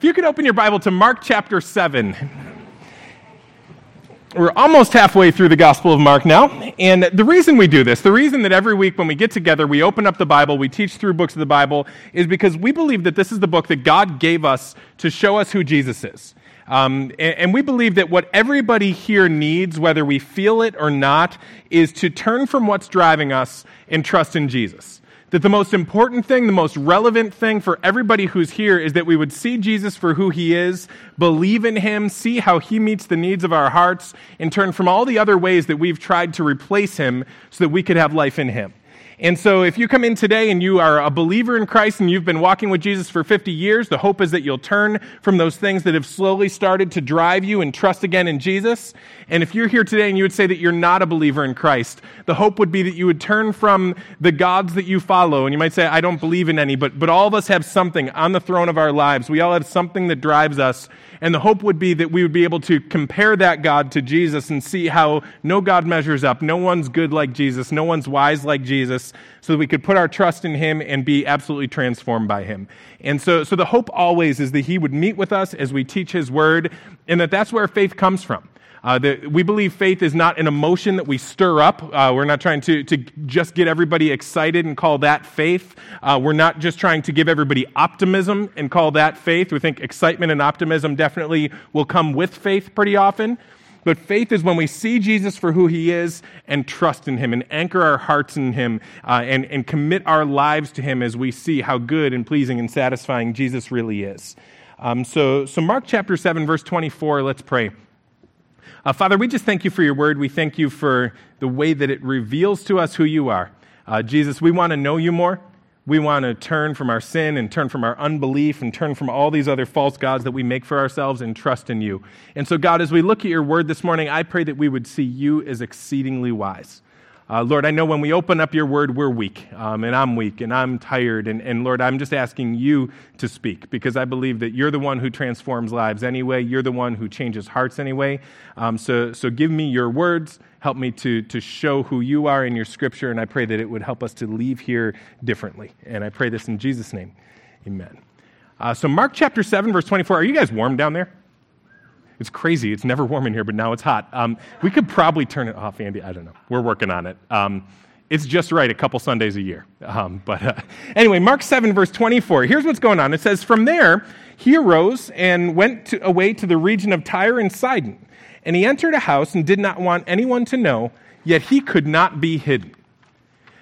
If you could open your Bible to Mark chapter 7. We're almost halfway through the Gospel of Mark now. And the reason we do this, the reason that every week when we get together, we open up the Bible, we teach through books of the Bible, is because we believe that this is the book that God gave us to show us who Jesus is. Um, and, and we believe that what everybody here needs, whether we feel it or not, is to turn from what's driving us and trust in Jesus that the most important thing, the most relevant thing for everybody who's here is that we would see Jesus for who he is, believe in him, see how he meets the needs of our hearts, and turn from all the other ways that we've tried to replace him so that we could have life in him. And so, if you come in today and you are a believer in Christ and you've been walking with Jesus for 50 years, the hope is that you'll turn from those things that have slowly started to drive you and trust again in Jesus. And if you're here today and you would say that you're not a believer in Christ, the hope would be that you would turn from the gods that you follow. And you might say, I don't believe in any, but, but all of us have something on the throne of our lives. We all have something that drives us and the hope would be that we would be able to compare that God to Jesus and see how no God measures up. No one's good like Jesus. No one's wise like Jesus. So that we could put our trust in him and be absolutely transformed by him. And so, so the hope always is that he would meet with us as we teach his word and that that's where faith comes from. Uh, we believe faith is not an emotion that we stir up. Uh, we're not trying to, to just get everybody excited and call that faith. Uh, we're not just trying to give everybody optimism and call that faith. We think excitement and optimism definitely will come with faith pretty often. But faith is when we see Jesus for who he is and trust in him and anchor our hearts in him uh, and, and commit our lives to him as we see how good and pleasing and satisfying Jesus really is. Um, so, so, Mark chapter 7, verse 24, let's pray. Uh, Father, we just thank you for your word. We thank you for the way that it reveals to us who you are. Uh, Jesus, we want to know you more. We want to turn from our sin and turn from our unbelief and turn from all these other false gods that we make for ourselves and trust in you. And so, God, as we look at your word this morning, I pray that we would see you as exceedingly wise. Uh, Lord, I know when we open up your word, we're weak, um, and I'm weak, and I'm tired. And, and Lord, I'm just asking you to speak because I believe that you're the one who transforms lives anyway. You're the one who changes hearts anyway. Um, so, so give me your words. Help me to, to show who you are in your scripture, and I pray that it would help us to leave here differently. And I pray this in Jesus' name. Amen. Uh, so, Mark chapter 7, verse 24. Are you guys warm down there? It's crazy. It's never warm in here, but now it's hot. Um, we could probably turn it off, Andy. I don't know. We're working on it. Um, it's just right a couple Sundays a year. Um, but uh, anyway, Mark 7, verse 24. Here's what's going on. It says, From there, he arose and went to, away to the region of Tyre and Sidon. And he entered a house and did not want anyone to know, yet he could not be hidden.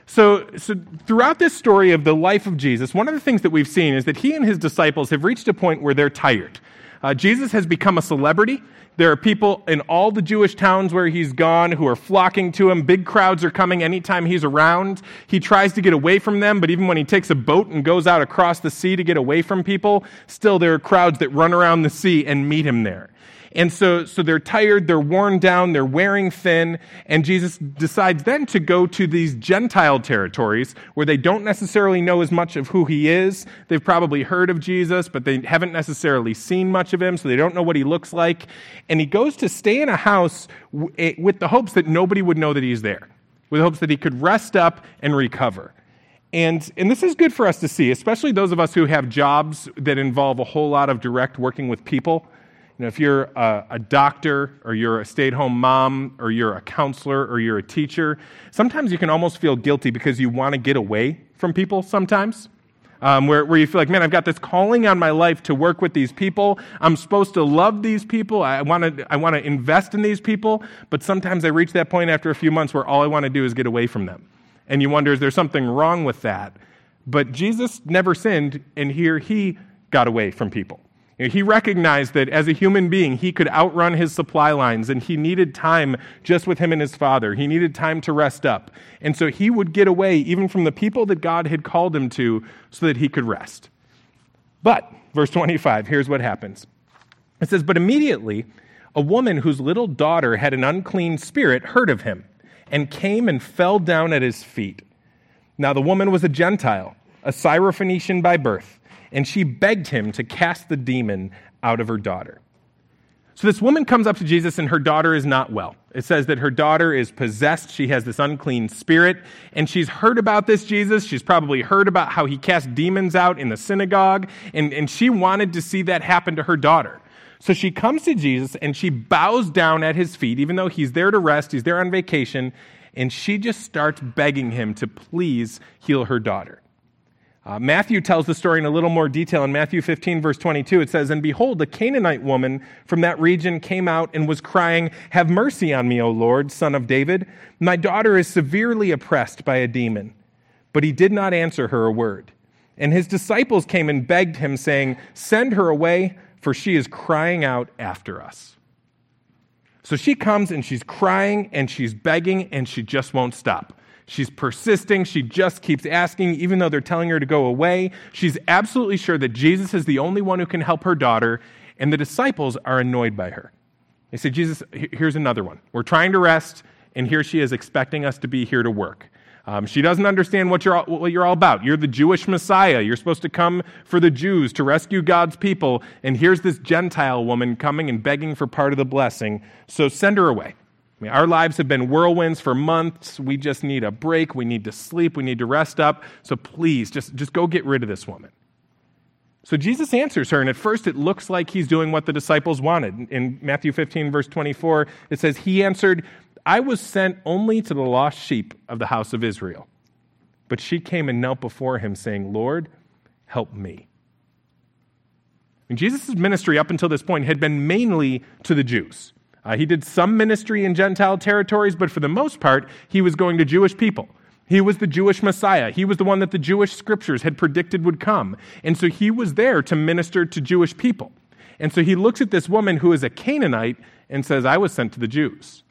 So, so, throughout this story of the life of Jesus, one of the things that we've seen is that he and his disciples have reached a point where they're tired. Uh, Jesus has become a celebrity. There are people in all the Jewish towns where he's gone who are flocking to him. Big crowds are coming anytime he's around. He tries to get away from them, but even when he takes a boat and goes out across the sea to get away from people, still there are crowds that run around the sea and meet him there. And so, so they're tired, they're worn down, they're wearing thin, and Jesus decides then to go to these Gentile territories where they don't necessarily know as much of who he is. They've probably heard of Jesus, but they haven't necessarily seen much of him, so they don't know what he looks like. And he goes to stay in a house eh, with the hopes that nobody would know that he's there, with the hopes that he could rest up and recover. And, and this is good for us to see, especially those of us who have jobs that involve a whole lot of direct working with people. You know, if you're a, a doctor or you're a stay at home mom or you're a counselor or you're a teacher, sometimes you can almost feel guilty because you want to get away from people sometimes. Um, where, where you feel like, man, I've got this calling on my life to work with these people. I'm supposed to love these people. I want to I want to invest in these people. But sometimes I reach that point after a few months where all I want to do is get away from them. And you wonder, is there something wrong with that? But Jesus never sinned, and here he got away from people. He recognized that as a human being, he could outrun his supply lines and he needed time just with him and his father. He needed time to rest up. And so he would get away even from the people that God had called him to so that he could rest. But, verse 25, here's what happens it says, But immediately a woman whose little daughter had an unclean spirit heard of him and came and fell down at his feet. Now the woman was a Gentile, a Syrophoenician by birth and she begged him to cast the demon out of her daughter. So this woman comes up to Jesus, and her daughter is not well. It says that her daughter is possessed. She has this unclean spirit, and she's heard about this Jesus. She's probably heard about how he cast demons out in the synagogue, and, and she wanted to see that happen to her daughter. So she comes to Jesus and she bows down at his feet, even though he's there to rest, he's there on vacation, and she just starts begging him to please heal her daughter. Uh, Matthew tells the story in a little more detail. In Matthew 15, verse 22, it says, And behold, a Canaanite woman from that region came out and was crying, Have mercy on me, O Lord, son of David. My daughter is severely oppressed by a demon. But he did not answer her a word. And his disciples came and begged him, saying, Send her away, for she is crying out after us. So she comes and she's crying and she's begging and she just won't stop. She's persisting. She just keeps asking, even though they're telling her to go away. She's absolutely sure that Jesus is the only one who can help her daughter, and the disciples are annoyed by her. They say, Jesus, here's another one. We're trying to rest, and here she is expecting us to be here to work. Um, she doesn't understand what you're, all, what you're all about. You're the Jewish Messiah. You're supposed to come for the Jews to rescue God's people. And here's this Gentile woman coming and begging for part of the blessing. So send her away. I mean, our lives have been whirlwinds for months. We just need a break. We need to sleep. We need to rest up. So please, just, just go get rid of this woman. So Jesus answers her, and at first it looks like he's doing what the disciples wanted. In Matthew 15, verse 24, it says, He answered, I was sent only to the lost sheep of the house of Israel. But she came and knelt before him, saying, Lord, help me. And Jesus' ministry up until this point had been mainly to the Jews. Uh, he did some ministry in Gentile territories, but for the most part, he was going to Jewish people. He was the Jewish Messiah. He was the one that the Jewish scriptures had predicted would come. And so he was there to minister to Jewish people. And so he looks at this woman who is a Canaanite and says, I was sent to the Jews.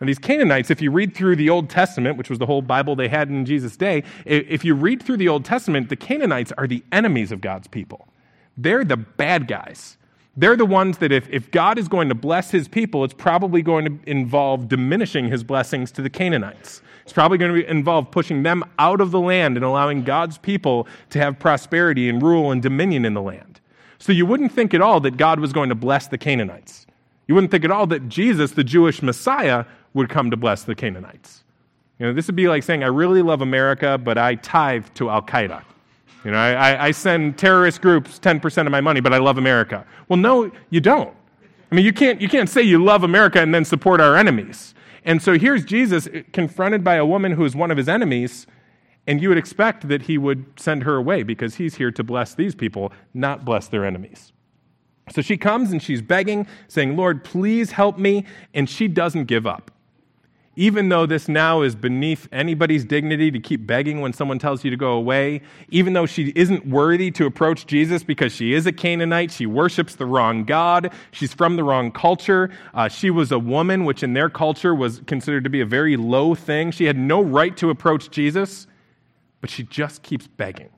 And these Canaanites, if you read through the Old Testament, which was the whole Bible they had in Jesus' day, if you read through the Old Testament, the Canaanites are the enemies of God's people. They're the bad guys. They're the ones that if, if God is going to bless his people, it's probably going to involve diminishing his blessings to the Canaanites. It's probably going to involve pushing them out of the land and allowing God's people to have prosperity and rule and dominion in the land. So you wouldn't think at all that God was going to bless the Canaanites. You wouldn't think at all that Jesus, the Jewish Messiah, would come to bless the Canaanites. You know, this would be like saying, I really love America, but I tithe to Al Qaeda. You know, I, I send terrorist groups 10% of my money, but I love America. Well, no, you don't. I mean, you can't, you can't say you love America and then support our enemies. And so here's Jesus confronted by a woman who is one of his enemies, and you would expect that he would send her away because he's here to bless these people, not bless their enemies. So she comes and she's begging, saying, Lord, please help me. And she doesn't give up even though this now is beneath anybody's dignity to keep begging when someone tells you to go away, even though she isn't worthy to approach Jesus because she is a Canaanite, she worships the wrong God, she's from the wrong culture, uh, she was a woman, which in their culture was considered to be a very low thing. She had no right to approach Jesus, but she just keeps begging.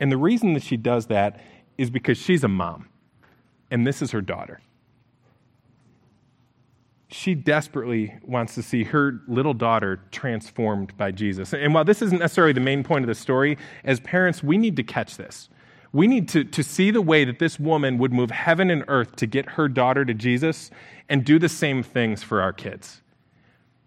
And the reason that she does that is because she's a mom, and this is her daughter she desperately wants to see her little daughter transformed by Jesus. And while this isn't necessarily the main point of the story, as parents, we need to catch this. We need to, to see the way that this woman would move heaven and earth to get her daughter to Jesus and do the same things for our kids.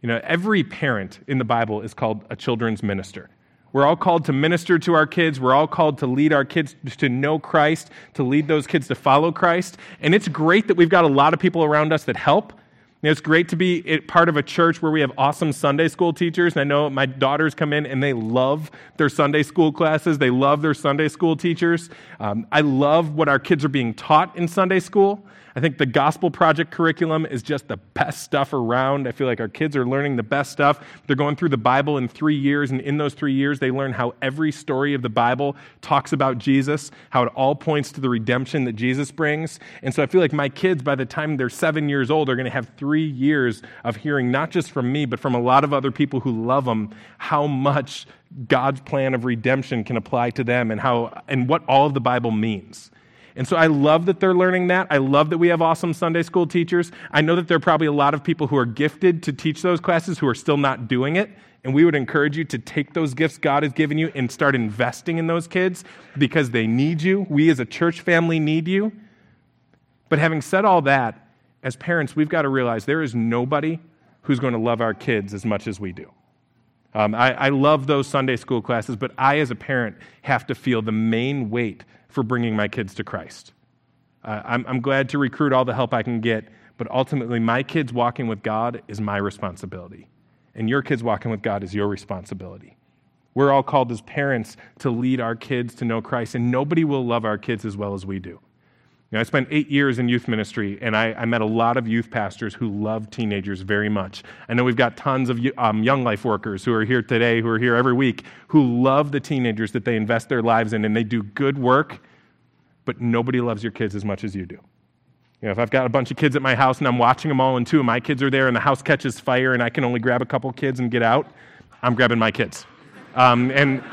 You know, every parent in the Bible is called a children's minister. We're all called to minister to our kids. We're all called to lead our kids to know Christ, to lead those kids to follow Christ. And it's great that we've got a lot of people around us that help. You know, it's great to be part of a church where we have awesome Sunday school teachers. And I know my daughters come in and they love their Sunday school classes. They love their Sunday school teachers. Um, I love what our kids are being taught in Sunday school. I think the Gospel Project curriculum is just the best stuff around. I feel like our kids are learning the best stuff. They're going through the Bible in three years, and in those three years, they learn how every story of the Bible talks about Jesus, how it all points to the redemption that Jesus brings. And so I feel like my kids, by the time they're seven years old, are going to have three years of hearing, not just from me, but from a lot of other people who love them, how much God's plan of redemption can apply to them and, how, and what all of the Bible means. And so I love that they're learning that. I love that we have awesome Sunday school teachers. I know that there are probably a lot of people who are gifted to teach those classes who are still not doing it. And we would encourage you to take those gifts God has given you and start investing in those kids because they need you. We as a church family need you. But having said all that, as parents, we've got to realize there is nobody who's going to love our kids as much as we do. Um, I, I love those Sunday school classes, but I, as a parent, have to feel the main weight for bringing my kids to Christ. Uh, I'm, I'm glad to recruit all the help I can get, but ultimately, my kids walking with God is my responsibility. And your kids walking with God is your responsibility. We're all called as parents to lead our kids to know Christ, and nobody will love our kids as well as we do. You know, I spent eight years in youth ministry, and I, I, met a lot of youth pastors who love teenagers very much. I know we've got tons of um, young life workers who are here today, who are here every week, who love the teenagers that they invest their lives in, and they do good work, but nobody loves your kids as much as you do. You know, if I've got a bunch of kids at my house and I'm watching them all, and two of my kids are there, and the house catches fire, and I can only grab a couple kids and get out, I'm grabbing my kids. Um, and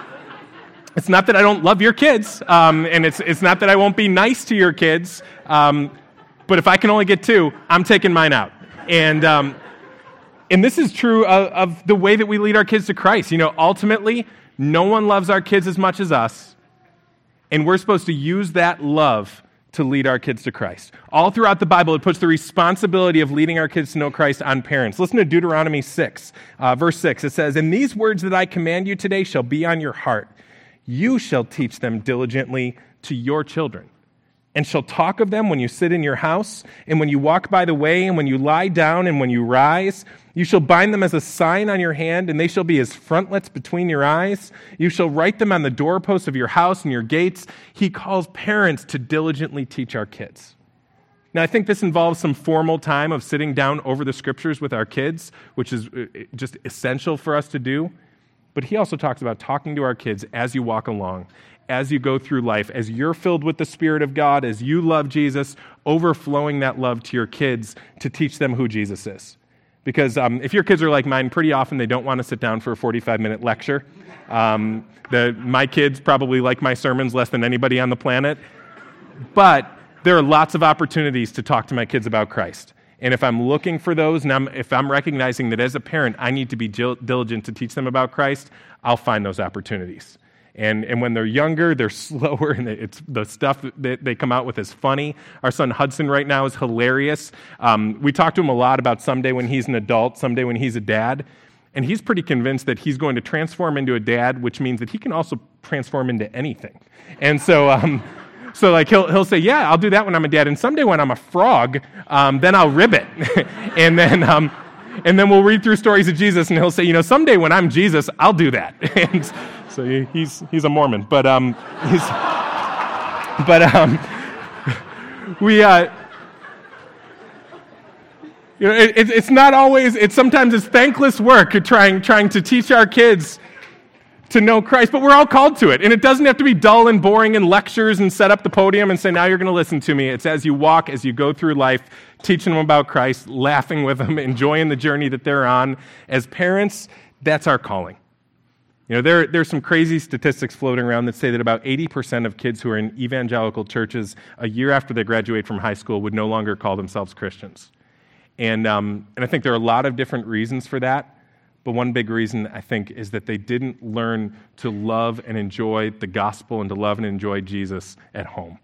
it's not that I don't love your kids, um, and it's, it's not that I won't be nice to your kids, um, but if I can only get two, I'm taking mine out. And, um, and this is true of, of the way that we lead our kids to Christ. You know, ultimately, no one loves our kids as much as us, and we're supposed to use that love to lead our kids to Christ. All throughout the Bible, it puts the responsibility of leading our kids to know Christ on parents. Listen to Deuteronomy 6, uh, verse 6. It says, And these words that I command you today shall be on your heart. You shall teach them diligently to your children, and shall talk of them when you sit in your house, and when you walk by the way, and when you lie down, and when you rise. You shall bind them as a sign on your hand, and they shall be as frontlets between your eyes. You shall write them on the doorposts of your house and your gates. He calls parents to diligently teach our kids. Now, I think this involves some formal time of sitting down over the scriptures with our kids, which is uh, just essential for us to do. But he also talks about talking to our kids as you walk along, as you go through life, as you're filled with the Spirit of God, as you love Jesus, overflowing that love to your kids to teach them who Jesus is. Because um, if your kids are like mine, pretty often they don't want to sit down for a 45 minute lecture. Um, the, my kids probably like my sermons less than anybody on the planet. But there are lots of opportunities to talk to my kids about Christ. And if I'm looking for those, and I'm, if I'm recognizing that as a parent I need to be diligent to teach them about Christ, I'll find those opportunities. And, and when they're younger, they're slower, and it's, the stuff that they come out with is funny. Our son Hudson right now is hilarious. Um, we talk to him a lot about someday when he's an adult, someday when he's a dad. And he's pretty convinced that he's going to transform into a dad, which means that he can also transform into anything. And so, um, so like he'll, he'll say, yeah, I'll do that when I'm a dad. And someday when I'm a frog, um, then I'll ribbit. and then, um, and then we'll read through stories of Jesus and he'll say, you know, someday when I'm Jesus, I'll do that. and so he's, he's a Mormon, but, um, he's, but, um, we, uh, you know, it, it's not always, it's sometimes it's thankless work trying, trying to teach our kids to know Christ, but we're all called to it. And it doesn't have to be dull and boring and lectures and set up the podium and say, now you're going to listen to me. It's as you walk, as you go through life, teaching them about Christ, laughing with them, enjoying the journey that they're on. As parents, that's our calling. You know, there, there's some crazy statistics floating around that say that about 80% of kids who are in evangelical churches a year after they graduate from high school would no longer call themselves Christians. And, um, and I think there are a lot of different reasons for that. But one big reason, I think, is that they didn't learn to love and enjoy the gospel and to love and enjoy Jesus at home.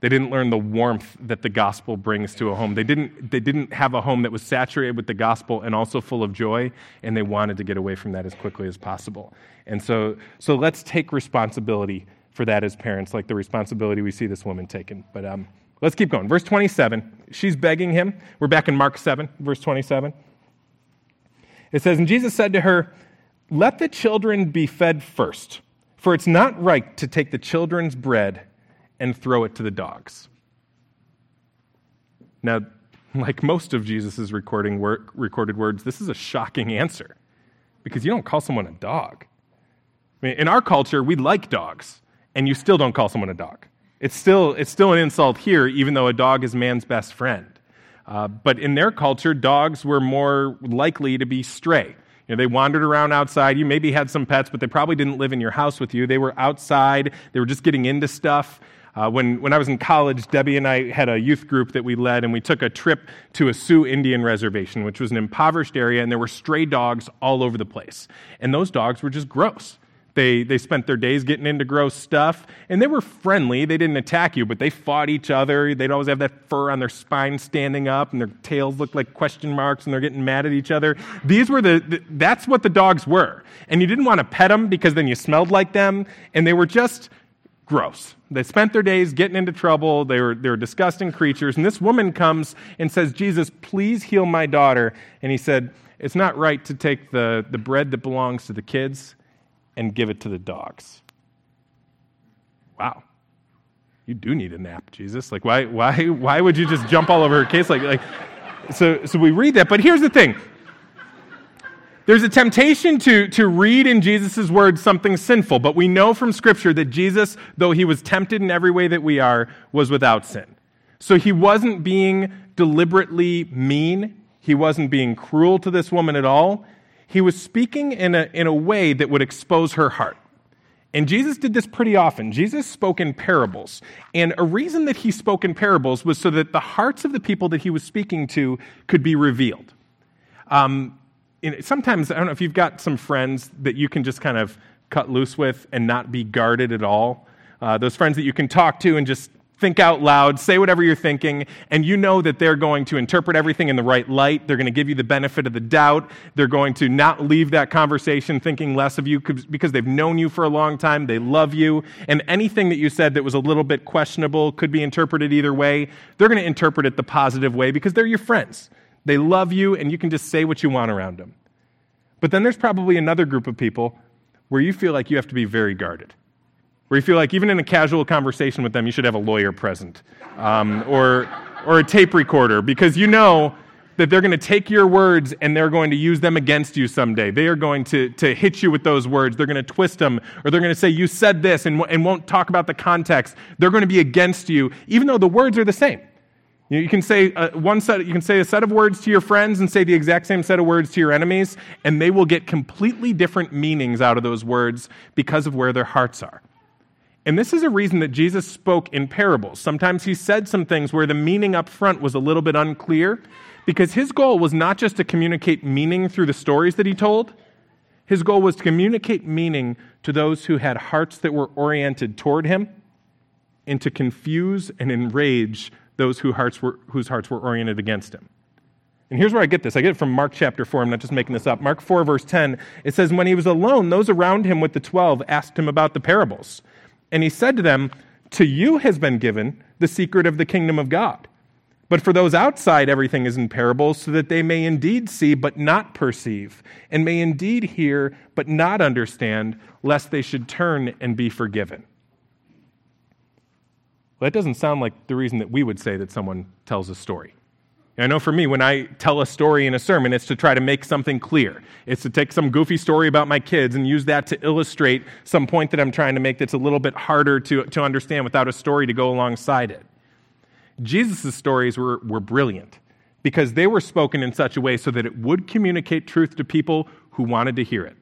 They didn't learn the warmth that the gospel brings to a home. They didn't, they didn't have a home that was saturated with the gospel and also full of joy, and they wanted to get away from that as quickly as possible. And so, so let's take responsibility for that as parents, like the responsibility we see this woman taking. But um, let's keep going. Verse 27, she's begging him. We're back in Mark 7, verse 27. It says, And Jesus said to her, Let the children be fed first, for it's not right to take the children's bread and throw it to the dogs. Now, like most of Jesus' recording wor- recorded words, this is a shocking answer because you don't call someone a dog. I mean, in our culture, we like dogs, and you still don't call someone a dog. It's still, it's still an insult here, even though a dog is man's best friend. Uh, but in their culture, dogs were more likely to be stray. You know, they wandered around outside. You maybe had some pets, but they probably didn't live in your house with you. They were outside. They were just getting into stuff. Uh, when, when I was in college, Debbie and I had a youth group that we led, and we took a trip to a Sioux Indian reservation, which was an impoverished area, and there were stray dogs all over the place. And those dogs were just gross They, they spent their days getting into gross stuff, and they were friendly. They didn't attack you, but they fought each other. They'd always have that fur on their spine standing up, and their tails looked like question marks, and they're getting mad at each other. These were the, the that's what the dogs were. And you didn't want to pet them because then you smelled like them, and they were just gross. They spent their days getting into trouble. They were, they were disgusting creatures. And this woman comes and says, Jesus, please heal my daughter. And he said, It's not right to take the, the bread that belongs to the kids and give it to the dogs. Wow. You do need a nap, Jesus. Like, why, why, why would you just jump all over her case? Like, like, so, so we read that. But here's the thing there's a temptation to, to read in Jesus' words something sinful, but we know from Scripture that Jesus, though he was tempted in every way that we are, was without sin. So he wasn't being deliberately mean. He wasn't being cruel to this woman at all he was speaking in a, in a way that would expose her heart. And Jesus did this pretty often. Jesus spoke in parables. And a reason that he spoke in parables was so that the hearts of the people that he was speaking to could be revealed. Um, sometimes, I don't know if you've got some friends that you can just kind of cut loose with and not be guarded at all. Uh, those friends that you can talk to and just think out loud, say whatever you're thinking, and you know that they're going to interpret everything in the right light. They're going to give you the benefit of the doubt. They're going to not leave that conversation thinking less of you because they've known you for a long time. They love you. And anything that you said that was a little bit questionable could be interpreted either way. They're going to interpret it the positive way because they're your friends. They love you, and you can just say what you want around them. But then there's probably another group of people where you feel like you have to be very guarded where you feel like even in a casual conversation with them, you should have a lawyer present um, or, or a tape recorder because you know that they're going to take your words and they're going to use them against you someday. They are going to, to hit you with those words. They're going to twist them, or they're going to say, You said this, and, and won't talk about the context. They're going to be against you, even though the words are the same. You, know, you can say uh, one set, you can say a set of words to your friends and say the exact same set of words to your enemies, and they will get completely different meanings out of those words because of where their hearts are. And this is a reason that Jesus spoke in parables. Sometimes he said some things where the meaning up front was a little bit unclear because his goal was not just to communicate meaning through the stories that he told, his goal was to communicate meaning to those who had hearts that were oriented toward him and to confuse and enrage those whose hearts were, whose hearts were oriented against him. And here's where I get this. I get it from Mark chapter 4. I'm not just making this up. Mark 4, verse 10. It says, When he was alone, those around him with the twelve asked him about the parables. And he said to them, To you has been given the secret of the kingdom of God. But for those outside, everything is in parables, so that they may indeed see but not perceive, and may indeed hear but not understand, lest they should turn and be forgiven. Well, that doesn't sound like the reason that we would say that someone tells a story. I know for me, when I tell a story in a sermon, it's to try to make something clear. It's to take some goofy story about my kids and use that to illustrate some point that I'm trying to make that's a little bit harder to, to understand without a story to go alongside it. Jesus' stories were, were brilliant because they were spoken in such a way so that it would communicate truth to people who wanted to hear it,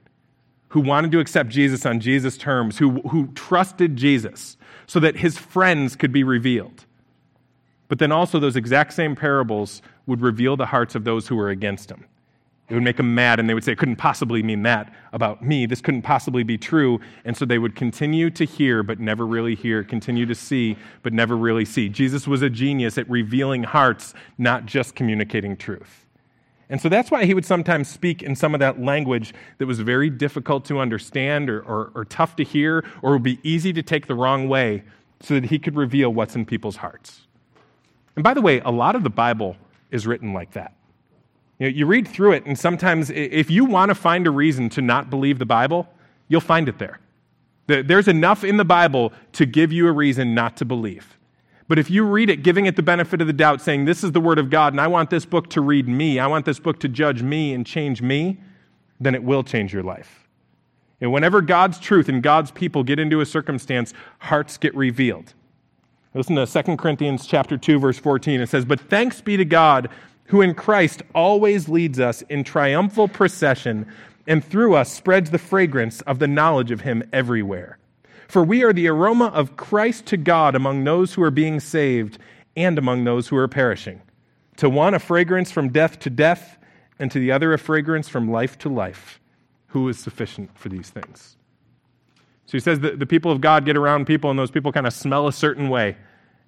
who wanted to accept Jesus on Jesus' terms, who, who trusted Jesus, so that his friends could be revealed. But then also, those exact same parables would reveal the hearts of those who were against him. It would make them mad, and they would say, It couldn't possibly mean that about me. This couldn't possibly be true. And so they would continue to hear, but never really hear, continue to see, but never really see. Jesus was a genius at revealing hearts, not just communicating truth. And so that's why he would sometimes speak in some of that language that was very difficult to understand or, or, or tough to hear or would be easy to take the wrong way so that he could reveal what's in people's hearts. And by the way, a lot of the Bible is written like that. You, know, you read through it, and sometimes if you want to find a reason to not believe the Bible, you'll find it there. There's enough in the Bible to give you a reason not to believe. But if you read it, giving it the benefit of the doubt, saying, This is the Word of God, and I want this book to read me, I want this book to judge me and change me, then it will change your life. And whenever God's truth and God's people get into a circumstance, hearts get revealed. Listen to 2 Corinthians chapter 2 verse 14. It says, "But thanks be to God who in Christ always leads us in triumphal procession and through us spreads the fragrance of the knowledge of him everywhere. For we are the aroma of Christ to God among those who are being saved and among those who are perishing. To one a fragrance from death to death, and to the other a fragrance from life to life. Who is sufficient for these things?" So he says that the people of God get around people, and those people kind of smell a certain way.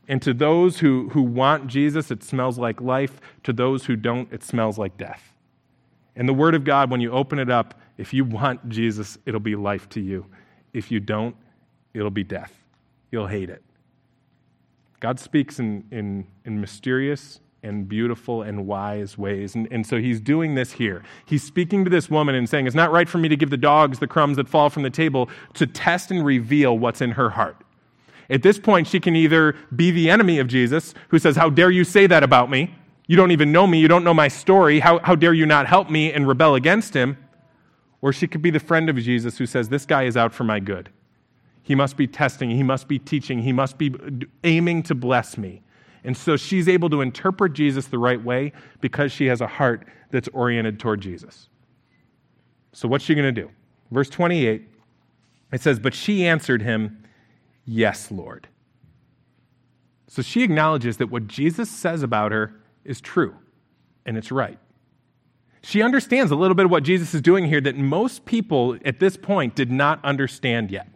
And to those who, who want Jesus, it smells like life. To those who don't, it smells like death. And the Word of God, when you open it up, if you want Jesus, it'll be life to you. If you don't, it'll be death. You'll hate it. God speaks in, in, in mysterious and beautiful and wise ways. And, and so he's doing this here. He's speaking to this woman and saying, It's not right for me to give the dogs the crumbs that fall from the table to test and reveal what's in her heart. At this point, she can either be the enemy of Jesus, who says, How dare you say that about me? You don't even know me. You don't know my story. How, how dare you not help me and rebel against him? Or she could be the friend of Jesus who says, This guy is out for my good. He must be testing, he must be teaching, he must be aiming to bless me. And so she's able to interpret Jesus the right way because she has a heart that's oriented toward Jesus. So, what's she going to do? Verse 28, it says, But she answered him, Yes, Lord. So she acknowledges that what Jesus says about her is true and it's right. She understands a little bit of what Jesus is doing here that most people at this point did not understand yet.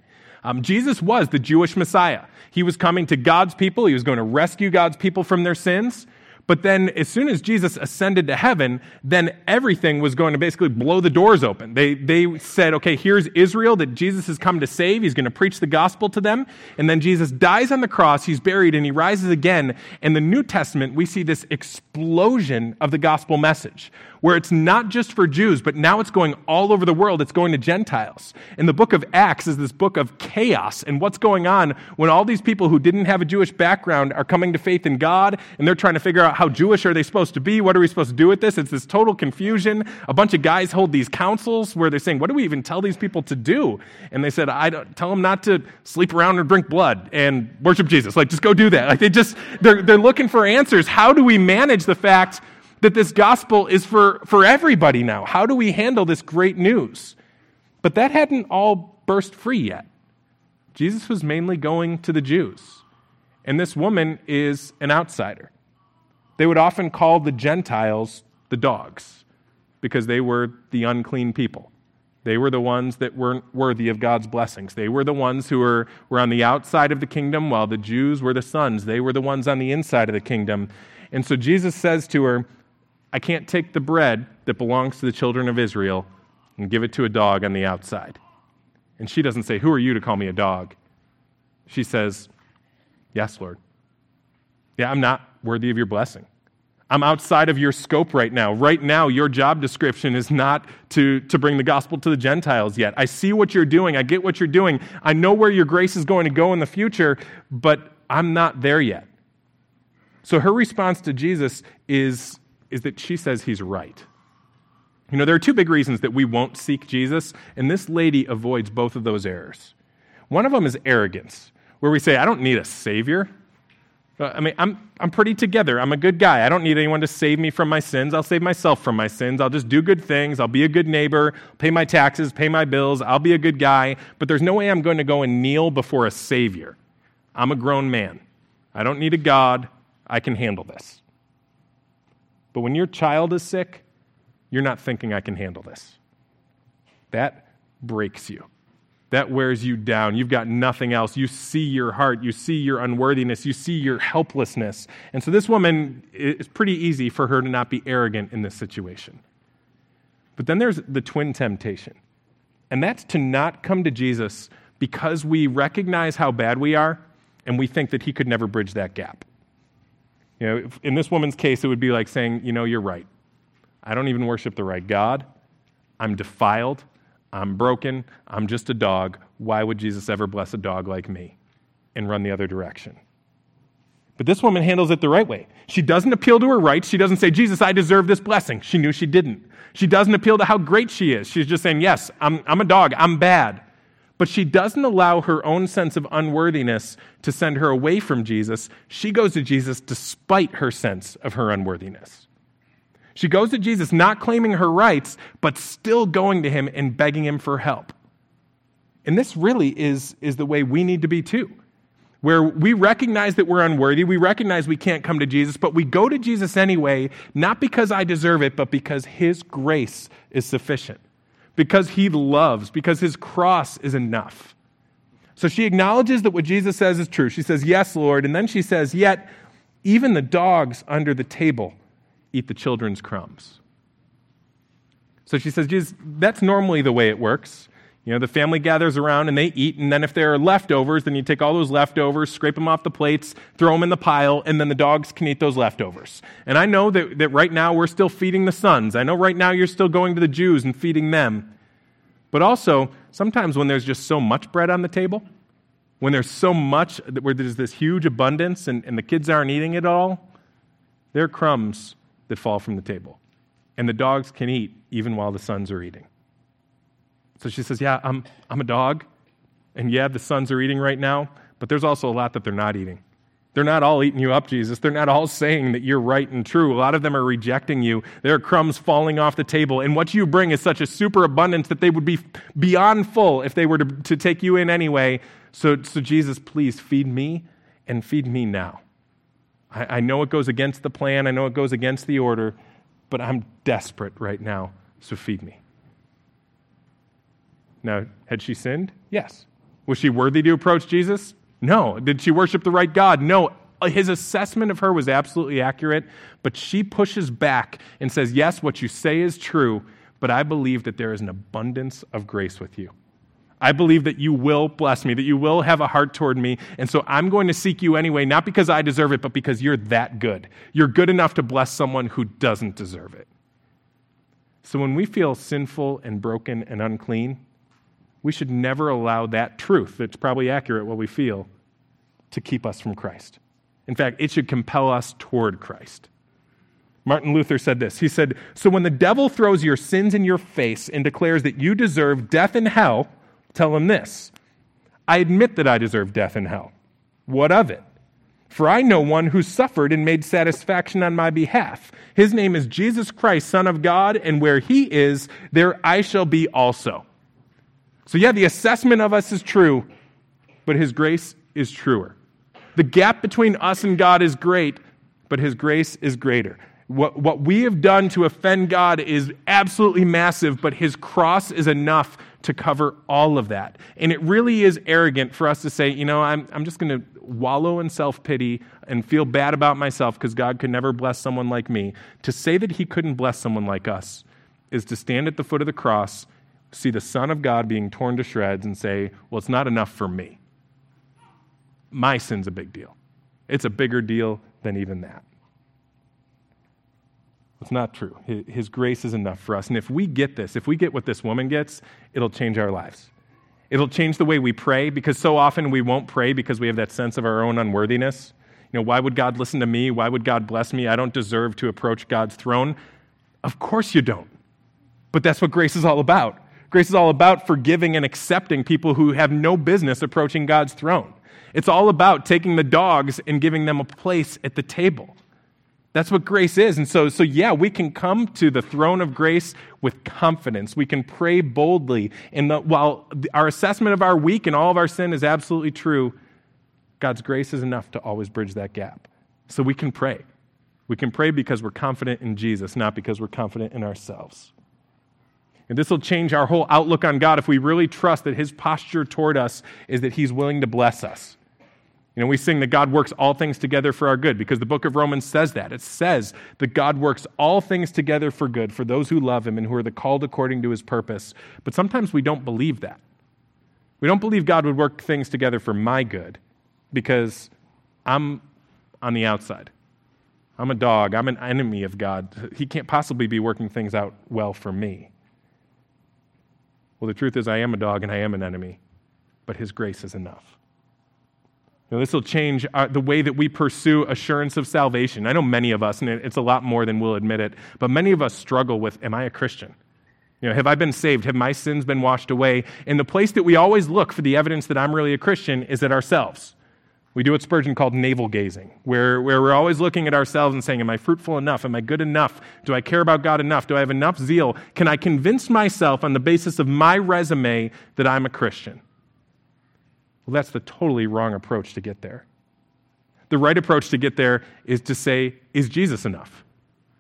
Um, Jesus was the Jewish Messiah. He was coming to God's people, he was going to rescue God's people from their sins. But then, as soon as Jesus ascended to heaven, then everything was going to basically blow the doors open. They, they said, okay, here's Israel that Jesus has come to save. He's going to preach the gospel to them. And then Jesus dies on the cross, he's buried, and he rises again. In the New Testament, we see this explosion of the gospel message where it's not just for Jews, but now it's going all over the world. It's going to Gentiles. And the book of Acts is this book of chaos and what's going on when all these people who didn't have a Jewish background are coming to faith in God and they're trying to figure out how Jewish are they supposed to be? What are we supposed to do with this? It's this total confusion. A bunch of guys hold these councils where they're saying, What do we even tell these people to do? And they said, I don't tell them not to sleep around or drink blood and worship Jesus. Like, just go do that. Like, they just, they're, they're looking for answers. How do we manage the fact that this gospel is for, for everybody now. How do we handle this great news? But that hadn't all burst free yet. Jesus was mainly going to the Jews, and this woman is an outsider. They would often call the Gentiles the dogs because they were the unclean people. They were the ones that weren't worthy of God's blessings. They were the ones who were, were on the outside of the kingdom, while the Jews were the sons. They were the ones on the inside of the kingdom. And so Jesus says to her, I can't take the bread that belongs to the children of Israel and give it to a dog on the outside. And she doesn't say, Who are you to call me a dog? She says, Yes, Lord. Yeah, I'm not worthy of your blessing. I'm outside of your scope right now. Right now, your job description is not to, to bring the gospel to the Gentiles yet. I see what you're doing. I get what you're doing. I know where your grace is going to go in the future, but I'm not there yet. So her response to Jesus is is that she says he's right. You know, there are two big reasons that we won't seek Jesus, and this lady avoids both of those errors. One of them is arrogance, where we say, I don't need a savior. Uh, I mean, I'm, I'm pretty together. I'm a good guy. I don't need anyone to save me from my sins. I'll save myself from my sins. I'll just do good things. I'll be a good neighbor, pay my taxes, pay my bills. I'll be a good guy. But there's no way I'm going to go and kneel before a savior. I'm a grown man. I don't need a God. I can handle this. But when your child is sick, you're not thinking, I can handle this. That breaks you. That wears you down. You've got nothing else. You see your heart. You see your unworthiness. You see your helplessness. And so, this woman, it's pretty easy for her to not be arrogant in this situation. But then there's the twin temptation, and that's to not come to Jesus because we recognize how bad we are and we think that he could never bridge that gap. You know, in this woman's case, it would be like saying, you know, you're right. I don't even worship the right God. I'm defiled. I'm broken. I'm just a dog. Why would Jesus ever bless a dog like me and run the other direction? But this woman handles it the right way. She doesn't appeal to her rights. She doesn't say, Jesus, I deserve this blessing. She knew she didn't. She doesn't appeal to how great she is. She's just saying, Yes, I'm, I'm a dog. I'm bad. But she doesn't allow her own sense of unworthiness to send her away from Jesus. She goes to Jesus despite her sense of her unworthiness. She goes to Jesus not claiming her rights, but still going to him and begging him for help. And this really is, is the way we need to be too, where we recognize that we're unworthy, we recognize we can't come to Jesus, but we go to Jesus anyway, not because I deserve it, but because his grace is sufficient because he loves, because his cross is enough. So she acknowledges that what Jesus says is true. She says, Yes, Lord. And then she says, Yet even the dogs under the table eat the children's crumbs. So she says, Jesus, that's normally the way it works. You know, the family gathers around and they eat, and then if there are leftovers, then you take all those leftovers, scrape them off the plates, throw them in the pile, and then the dogs can eat those leftovers. And I know that, that right now we're still feeding the sons. I know right now you're still going to the Jews and feeding them. But also, sometimes when there's just so much bread on the table, when there's so much, where there's this huge abundance and, and the kids aren't eating it all, there are crumbs that fall from the table. And the dogs can eat even while the sons are eating. So she says, Yeah, I'm, I'm a dog. And yeah, the sons are eating right now, but there's also a lot that they're not eating. They're not all eating you up, Jesus. They're not all saying that you're right and true. A lot of them are rejecting you. There are crumbs falling off the table. And what you bring is such a superabundance that they would be beyond full if they were to, to take you in anyway. So, so, Jesus, please feed me and feed me now. I, I know it goes against the plan, I know it goes against the order, but I'm desperate right now, so feed me. Now, had she sinned? Yes. Was she worthy to approach Jesus? No. Did she worship the right God? No. His assessment of her was absolutely accurate, but she pushes back and says, Yes, what you say is true, but I believe that there is an abundance of grace with you. I believe that you will bless me, that you will have a heart toward me. And so I'm going to seek you anyway, not because I deserve it, but because you're that good. You're good enough to bless someone who doesn't deserve it. So when we feel sinful and broken and unclean, we should never allow that truth, that's probably accurate what we feel, to keep us from Christ. In fact, it should compel us toward Christ. Martin Luther said this. He said, So when the devil throws your sins in your face and declares that you deserve death and hell, tell him this I admit that I deserve death and hell. What of it? For I know one who suffered and made satisfaction on my behalf. His name is Jesus Christ, Son of God, and where he is, there I shall be also. So, yeah, the assessment of us is true, but His grace is truer. The gap between us and God is great, but His grace is greater. What, what we have done to offend God is absolutely massive, but His cross is enough to cover all of that. And it really is arrogant for us to say, you know, I'm, I'm just going to wallow in self pity and feel bad about myself because God could never bless someone like me. To say that He couldn't bless someone like us is to stand at the foot of the cross see the Son of God being torn to shreds and say, well, it's not enough for me. My sin's a big deal. It's a bigger deal than even that. It's not true. His grace is enough for us. And if we get this, if we get what this woman gets, it'll change our lives. It'll change the way we pray because so often we won't pray because we have that sense of our own unworthiness. You know, why would God listen to me? Why would God bless me? I don't deserve to approach God's throne. Of course you don't. But that's what grace is all about. Grace is all about forgiving and accepting people who have no business approaching God's throne. It's all about taking the dogs and giving them a place at the table. That's what grace is. And so, so yeah, we can come to the throne of grace with confidence. We can pray boldly. And while our assessment of our week and all of our sin is absolutely true, God's grace is enough to always bridge that gap. So we can pray. We can pray because we're confident in Jesus, not because we're confident in ourselves. And this will change our whole outlook on God if we really trust that His posture toward us is that He's willing to bless us. You know, we sing that God works all things together for our good because the book of Romans says that. It says that God works all things together for good for those who love Him and who are the called according to His purpose. But sometimes we don't believe that. We don't believe God would work things together for my good because I'm on the outside. I'm a dog. I'm an enemy of God. He can't possibly be working things out well for me. Well, the truth is, I am a dog and I am an enemy, but His grace is enough. Now, this will change our, the way that we pursue assurance of salvation. I know many of us, and it's a lot more than we'll admit it, but many of us struggle with Am I a Christian? You know, have I been saved? Have my sins been washed away? And the place that we always look for the evidence that I'm really a Christian is at ourselves. We do what Spurgeon called navel gazing, where, where we're always looking at ourselves and saying, Am I fruitful enough? Am I good enough? Do I care about God enough? Do I have enough zeal? Can I convince myself on the basis of my resume that I'm a Christian? Well, that's the totally wrong approach to get there. The right approach to get there is to say, Is Jesus enough?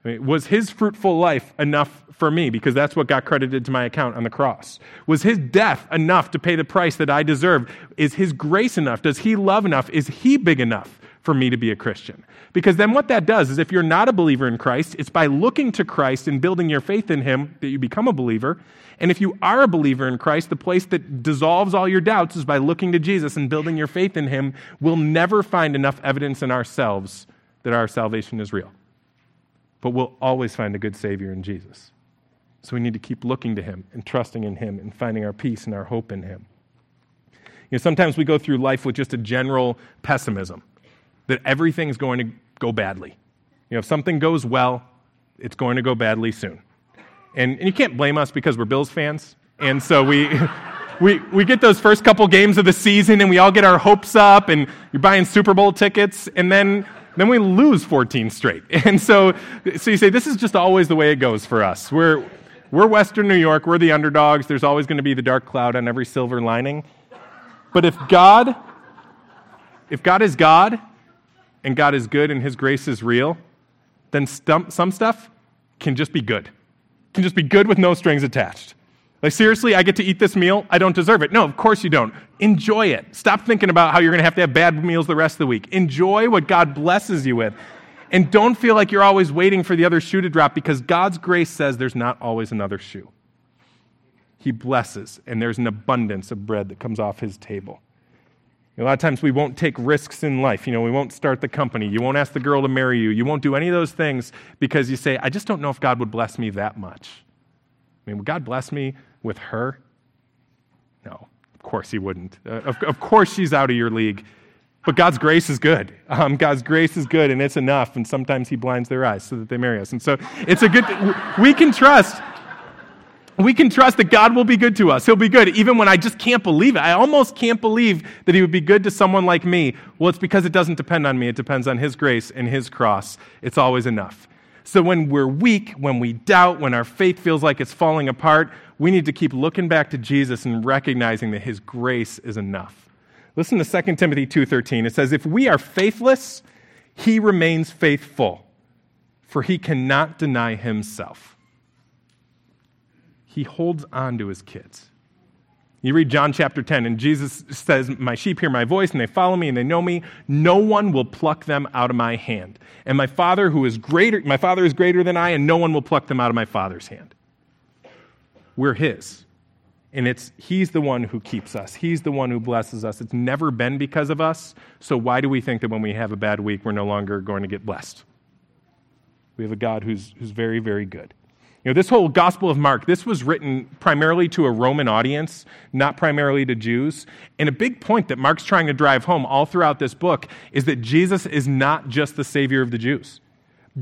I mean, was his fruitful life enough for me? Because that's what got credited to my account on the cross. Was his death enough to pay the price that I deserve? Is his grace enough? Does he love enough? Is he big enough for me to be a Christian? Because then what that does is if you're not a believer in Christ, it's by looking to Christ and building your faith in him that you become a believer. And if you are a believer in Christ, the place that dissolves all your doubts is by looking to Jesus and building your faith in him. We'll never find enough evidence in ourselves that our salvation is real but we'll always find a good Savior in Jesus. So we need to keep looking to Him and trusting in Him and finding our peace and our hope in Him. You know, sometimes we go through life with just a general pessimism that everything's going to go badly. You know, if something goes well, it's going to go badly soon. And, and you can't blame us because we're Bills fans. And so we, we, we get those first couple games of the season and we all get our hopes up and you're buying Super Bowl tickets. And then then we lose 14 straight. And so, so you say, this is just always the way it goes for us. We're, we're Western New York, we're the underdogs. There's always going to be the dark cloud on every silver lining. But if God, if God is God, and God is good and His grace is real, then some stuff can just be good. Can just be good with no strings attached. Like, seriously, I get to eat this meal? I don't deserve it. No, of course you don't. Enjoy it. Stop thinking about how you're going to have to have bad meals the rest of the week. Enjoy what God blesses you with. And don't feel like you're always waiting for the other shoe to drop because God's grace says there's not always another shoe. He blesses, and there's an abundance of bread that comes off his table. A lot of times we won't take risks in life. You know, we won't start the company. You won't ask the girl to marry you. You won't do any of those things because you say, I just don't know if God would bless me that much. I mean, would God bless me with her? No, of course he wouldn't. Uh, of, of course she's out of your league. But God's grace is good. Um, God's grace is good, and it's enough. And sometimes He blinds their eyes so that they marry us. And so it's a good. We can trust. We can trust that God will be good to us. He'll be good, even when I just can't believe it. I almost can't believe that He would be good to someone like me. Well, it's because it doesn't depend on me. It depends on His grace and His cross. It's always enough. So when we're weak, when we doubt, when our faith feels like it's falling apart, we need to keep looking back to Jesus and recognizing that his grace is enough. Listen to 2 Timothy 2:13. It says, "If we are faithless, he remains faithful, for he cannot deny himself." He holds on to his kids. You read John chapter 10, and Jesus says, My sheep hear my voice, and they follow me, and they know me. No one will pluck them out of my hand. And my Father, who is greater, my Father is greater than I, and no one will pluck them out of my Father's hand. We're His. And it's He's the one who keeps us. He's the one who blesses us. It's never been because of us. So why do we think that when we have a bad week, we're no longer going to get blessed? We have a God who's, who's very, very good. You know, this whole Gospel of Mark, this was written primarily to a Roman audience, not primarily to Jews. And a big point that Mark's trying to drive home all throughout this book is that Jesus is not just the Savior of the Jews.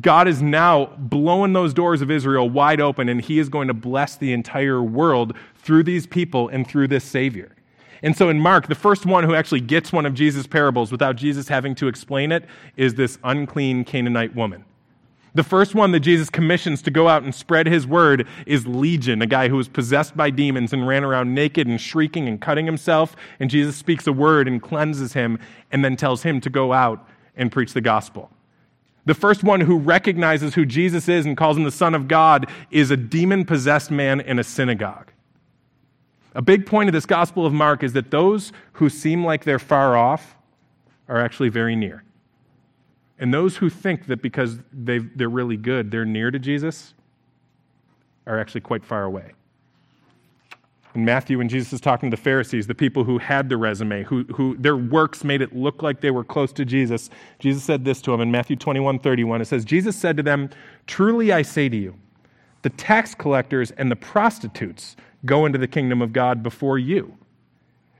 God is now blowing those doors of Israel wide open, and He is going to bless the entire world through these people and through this Savior. And so in Mark, the first one who actually gets one of Jesus' parables without Jesus having to explain it is this unclean Canaanite woman. The first one that Jesus commissions to go out and spread his word is Legion, a guy who was possessed by demons and ran around naked and shrieking and cutting himself. And Jesus speaks a word and cleanses him and then tells him to go out and preach the gospel. The first one who recognizes who Jesus is and calls him the Son of God is a demon possessed man in a synagogue. A big point of this Gospel of Mark is that those who seem like they're far off are actually very near. And those who think that because they are really good, they're near to Jesus, are actually quite far away. In Matthew, when Jesus is talking to the Pharisees, the people who had the resume, who, who their works made it look like they were close to Jesus, Jesus said this to them in Matthew 21 31. It says, Jesus said to them, Truly I say to you, the tax collectors and the prostitutes go into the kingdom of God before you.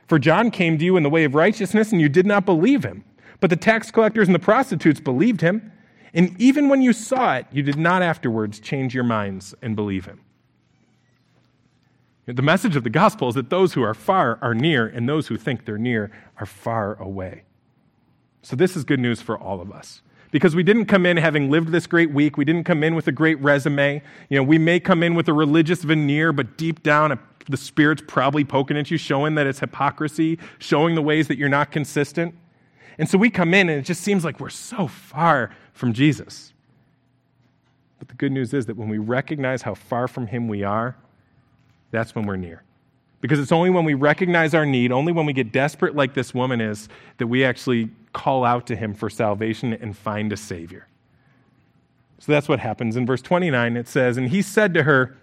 For John came to you in the way of righteousness, and you did not believe him. But the tax collectors and the prostitutes believed him. And even when you saw it, you did not afterwards change your minds and believe him. The message of the gospel is that those who are far are near, and those who think they're near are far away. So, this is good news for all of us. Because we didn't come in having lived this great week. We didn't come in with a great resume. You know, we may come in with a religious veneer, but deep down, the Spirit's probably poking at you, showing that it's hypocrisy, showing the ways that you're not consistent. And so we come in, and it just seems like we're so far from Jesus. But the good news is that when we recognize how far from Him we are, that's when we're near. Because it's only when we recognize our need, only when we get desperate like this woman is, that we actually call out to Him for salvation and find a Savior. So that's what happens. In verse 29, it says, And he said to her,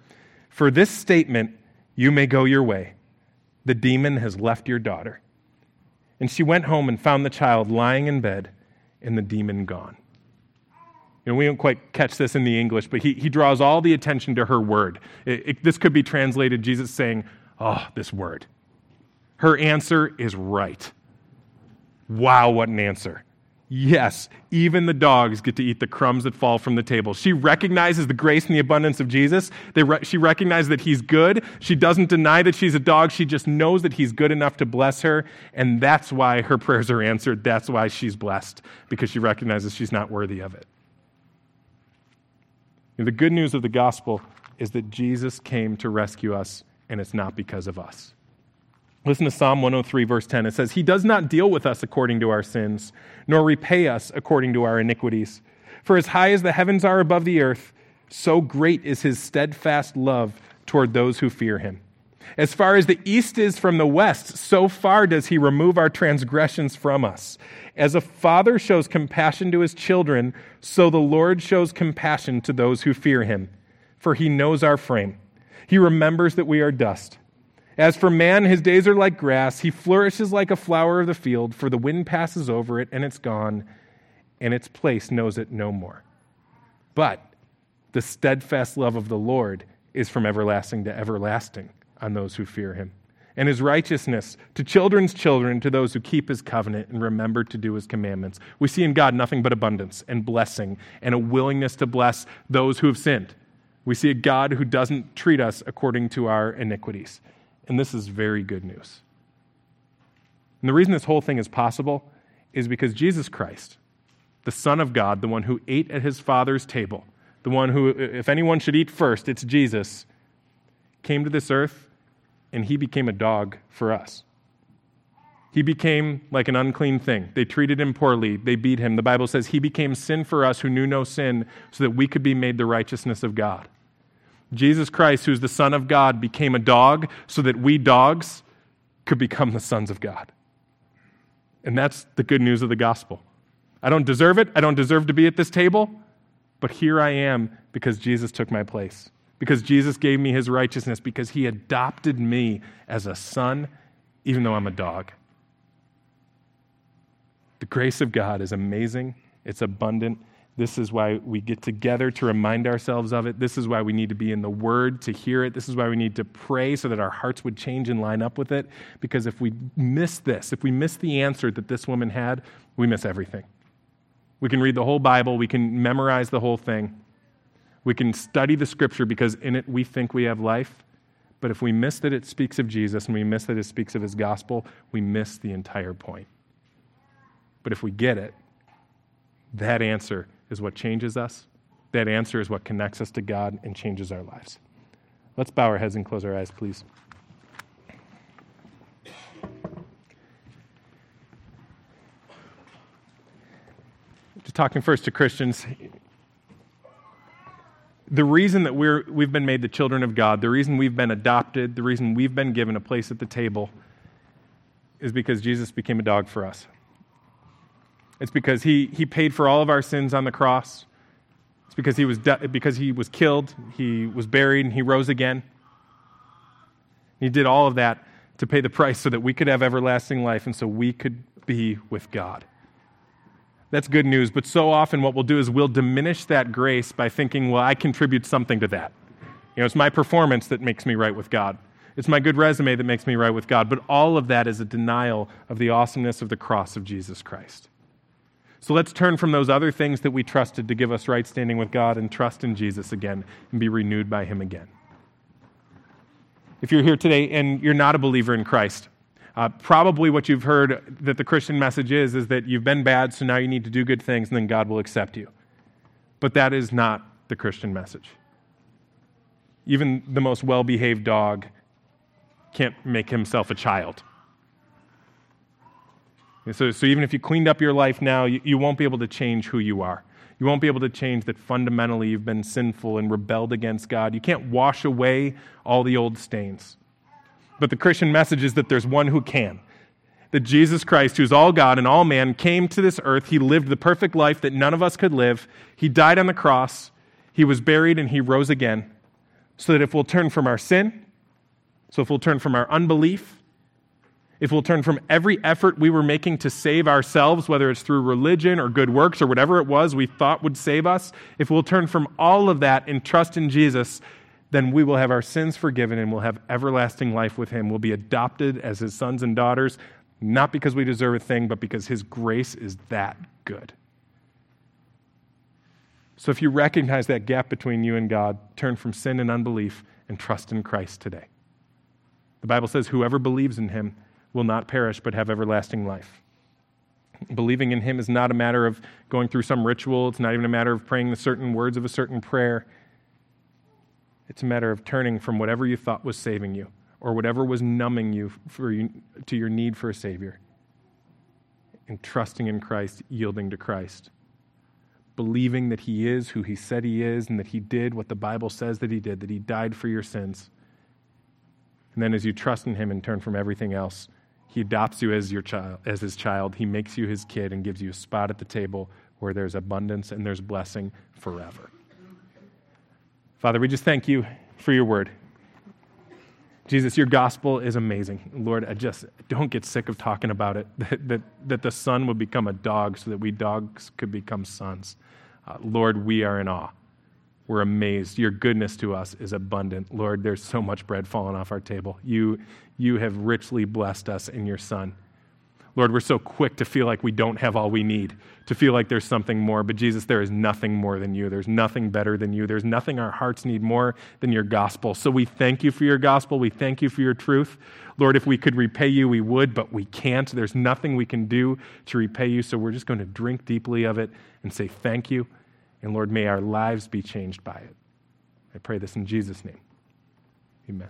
For this statement, you may go your way. The demon has left your daughter. And she went home and found the child lying in bed and the demon gone. You know, we don't quite catch this in the English, but he, he draws all the attention to her word. It, it, this could be translated Jesus saying, Oh, this word. Her answer is right. Wow, what an answer. Yes, even the dogs get to eat the crumbs that fall from the table. She recognizes the grace and the abundance of Jesus. Re- she recognizes that he's good. She doesn't deny that she's a dog. She just knows that he's good enough to bless her. And that's why her prayers are answered. That's why she's blessed, because she recognizes she's not worthy of it. And the good news of the gospel is that Jesus came to rescue us, and it's not because of us. Listen to Psalm 103, verse 10. It says, He does not deal with us according to our sins, nor repay us according to our iniquities. For as high as the heavens are above the earth, so great is his steadfast love toward those who fear him. As far as the east is from the west, so far does he remove our transgressions from us. As a father shows compassion to his children, so the Lord shows compassion to those who fear him. For he knows our frame. He remembers that we are dust. As for man, his days are like grass. He flourishes like a flower of the field, for the wind passes over it and it's gone, and its place knows it no more. But the steadfast love of the Lord is from everlasting to everlasting on those who fear him, and his righteousness to children's children, to those who keep his covenant and remember to do his commandments. We see in God nothing but abundance and blessing and a willingness to bless those who have sinned. We see a God who doesn't treat us according to our iniquities. And this is very good news. And the reason this whole thing is possible is because Jesus Christ, the Son of God, the one who ate at his Father's table, the one who, if anyone should eat first, it's Jesus, came to this earth and he became a dog for us. He became like an unclean thing. They treated him poorly. They beat him. The Bible says he became sin for us who knew no sin so that we could be made the righteousness of God. Jesus Christ, who's the Son of God, became a dog so that we dogs could become the sons of God. And that's the good news of the gospel. I don't deserve it. I don't deserve to be at this table. But here I am because Jesus took my place, because Jesus gave me his righteousness, because he adopted me as a son, even though I'm a dog. The grace of God is amazing, it's abundant, this is why we get together to remind ourselves of it. This is why we need to be in the Word to hear it. This is why we need to pray so that our hearts would change and line up with it. Because if we miss this, if we miss the answer that this woman had, we miss everything. We can read the whole Bible, we can memorize the whole thing, we can study the Scripture because in it we think we have life. But if we miss that it speaks of Jesus and we miss that it speaks of His gospel, we miss the entire point. But if we get it, that answer is what changes us. That answer is what connects us to God and changes our lives. Let's bow our heads and close our eyes, please. Just talking first to Christians. The reason that we're, we've been made the children of God, the reason we've been adopted, the reason we've been given a place at the table is because Jesus became a dog for us. It's because he, he paid for all of our sins on the cross. It's because he, was de- because he was killed, he was buried, and he rose again. He did all of that to pay the price so that we could have everlasting life and so we could be with God. That's good news, but so often what we'll do is we'll diminish that grace by thinking, well, I contribute something to that. You know, it's my performance that makes me right with God. It's my good resume that makes me right with God. But all of that is a denial of the awesomeness of the cross of Jesus Christ. So let's turn from those other things that we trusted to give us right standing with God and trust in Jesus again and be renewed by Him again. If you're here today and you're not a believer in Christ, uh, probably what you've heard that the Christian message is is that you've been bad, so now you need to do good things, and then God will accept you. But that is not the Christian message. Even the most well behaved dog can't make himself a child. So, so even if you cleaned up your life now, you, you won't be able to change who you are. You won't be able to change that fundamentally you've been sinful and rebelled against God. You can't wash away all the old stains. But the Christian message is that there's one who can. That Jesus Christ, who's all God and all man, came to this earth. He lived the perfect life that none of us could live. He died on the cross. He was buried and he rose again. So that if we'll turn from our sin, so if we'll turn from our unbelief, if we'll turn from every effort we were making to save ourselves, whether it's through religion or good works or whatever it was we thought would save us, if we'll turn from all of that and trust in Jesus, then we will have our sins forgiven and we'll have everlasting life with Him. We'll be adopted as His sons and daughters, not because we deserve a thing, but because His grace is that good. So if you recognize that gap between you and God, turn from sin and unbelief and trust in Christ today. The Bible says, whoever believes in Him, will not perish but have everlasting life. Believing in Him is not a matter of going through some ritual, it's not even a matter of praying the certain words of a certain prayer. It's a matter of turning from whatever you thought was saving you or whatever was numbing you, for you to your need for a Savior and trusting in Christ, yielding to Christ. Believing that He is who He said He is and that He did what the Bible says that He did, that He died for your sins. And then as you trust in Him and turn from everything else, he adopts you as your child, as his child. He makes you his kid and gives you a spot at the table where there's abundance and there's blessing forever. Father, we just thank you for your word. Jesus, your gospel is amazing. Lord, I just don't get sick of talking about it. That, that, that the son would become a dog so that we dogs could become sons. Uh, Lord, we are in awe. We're amazed. Your goodness to us is abundant. Lord, there's so much bread falling off our table. You, you have richly blessed us in your Son. Lord, we're so quick to feel like we don't have all we need, to feel like there's something more. But Jesus, there is nothing more than you. There's nothing better than you. There's nothing our hearts need more than your gospel. So we thank you for your gospel. We thank you for your truth. Lord, if we could repay you, we would, but we can't. There's nothing we can do to repay you. So we're just going to drink deeply of it and say thank you. And Lord, may our lives be changed by it. I pray this in Jesus' name. Amen.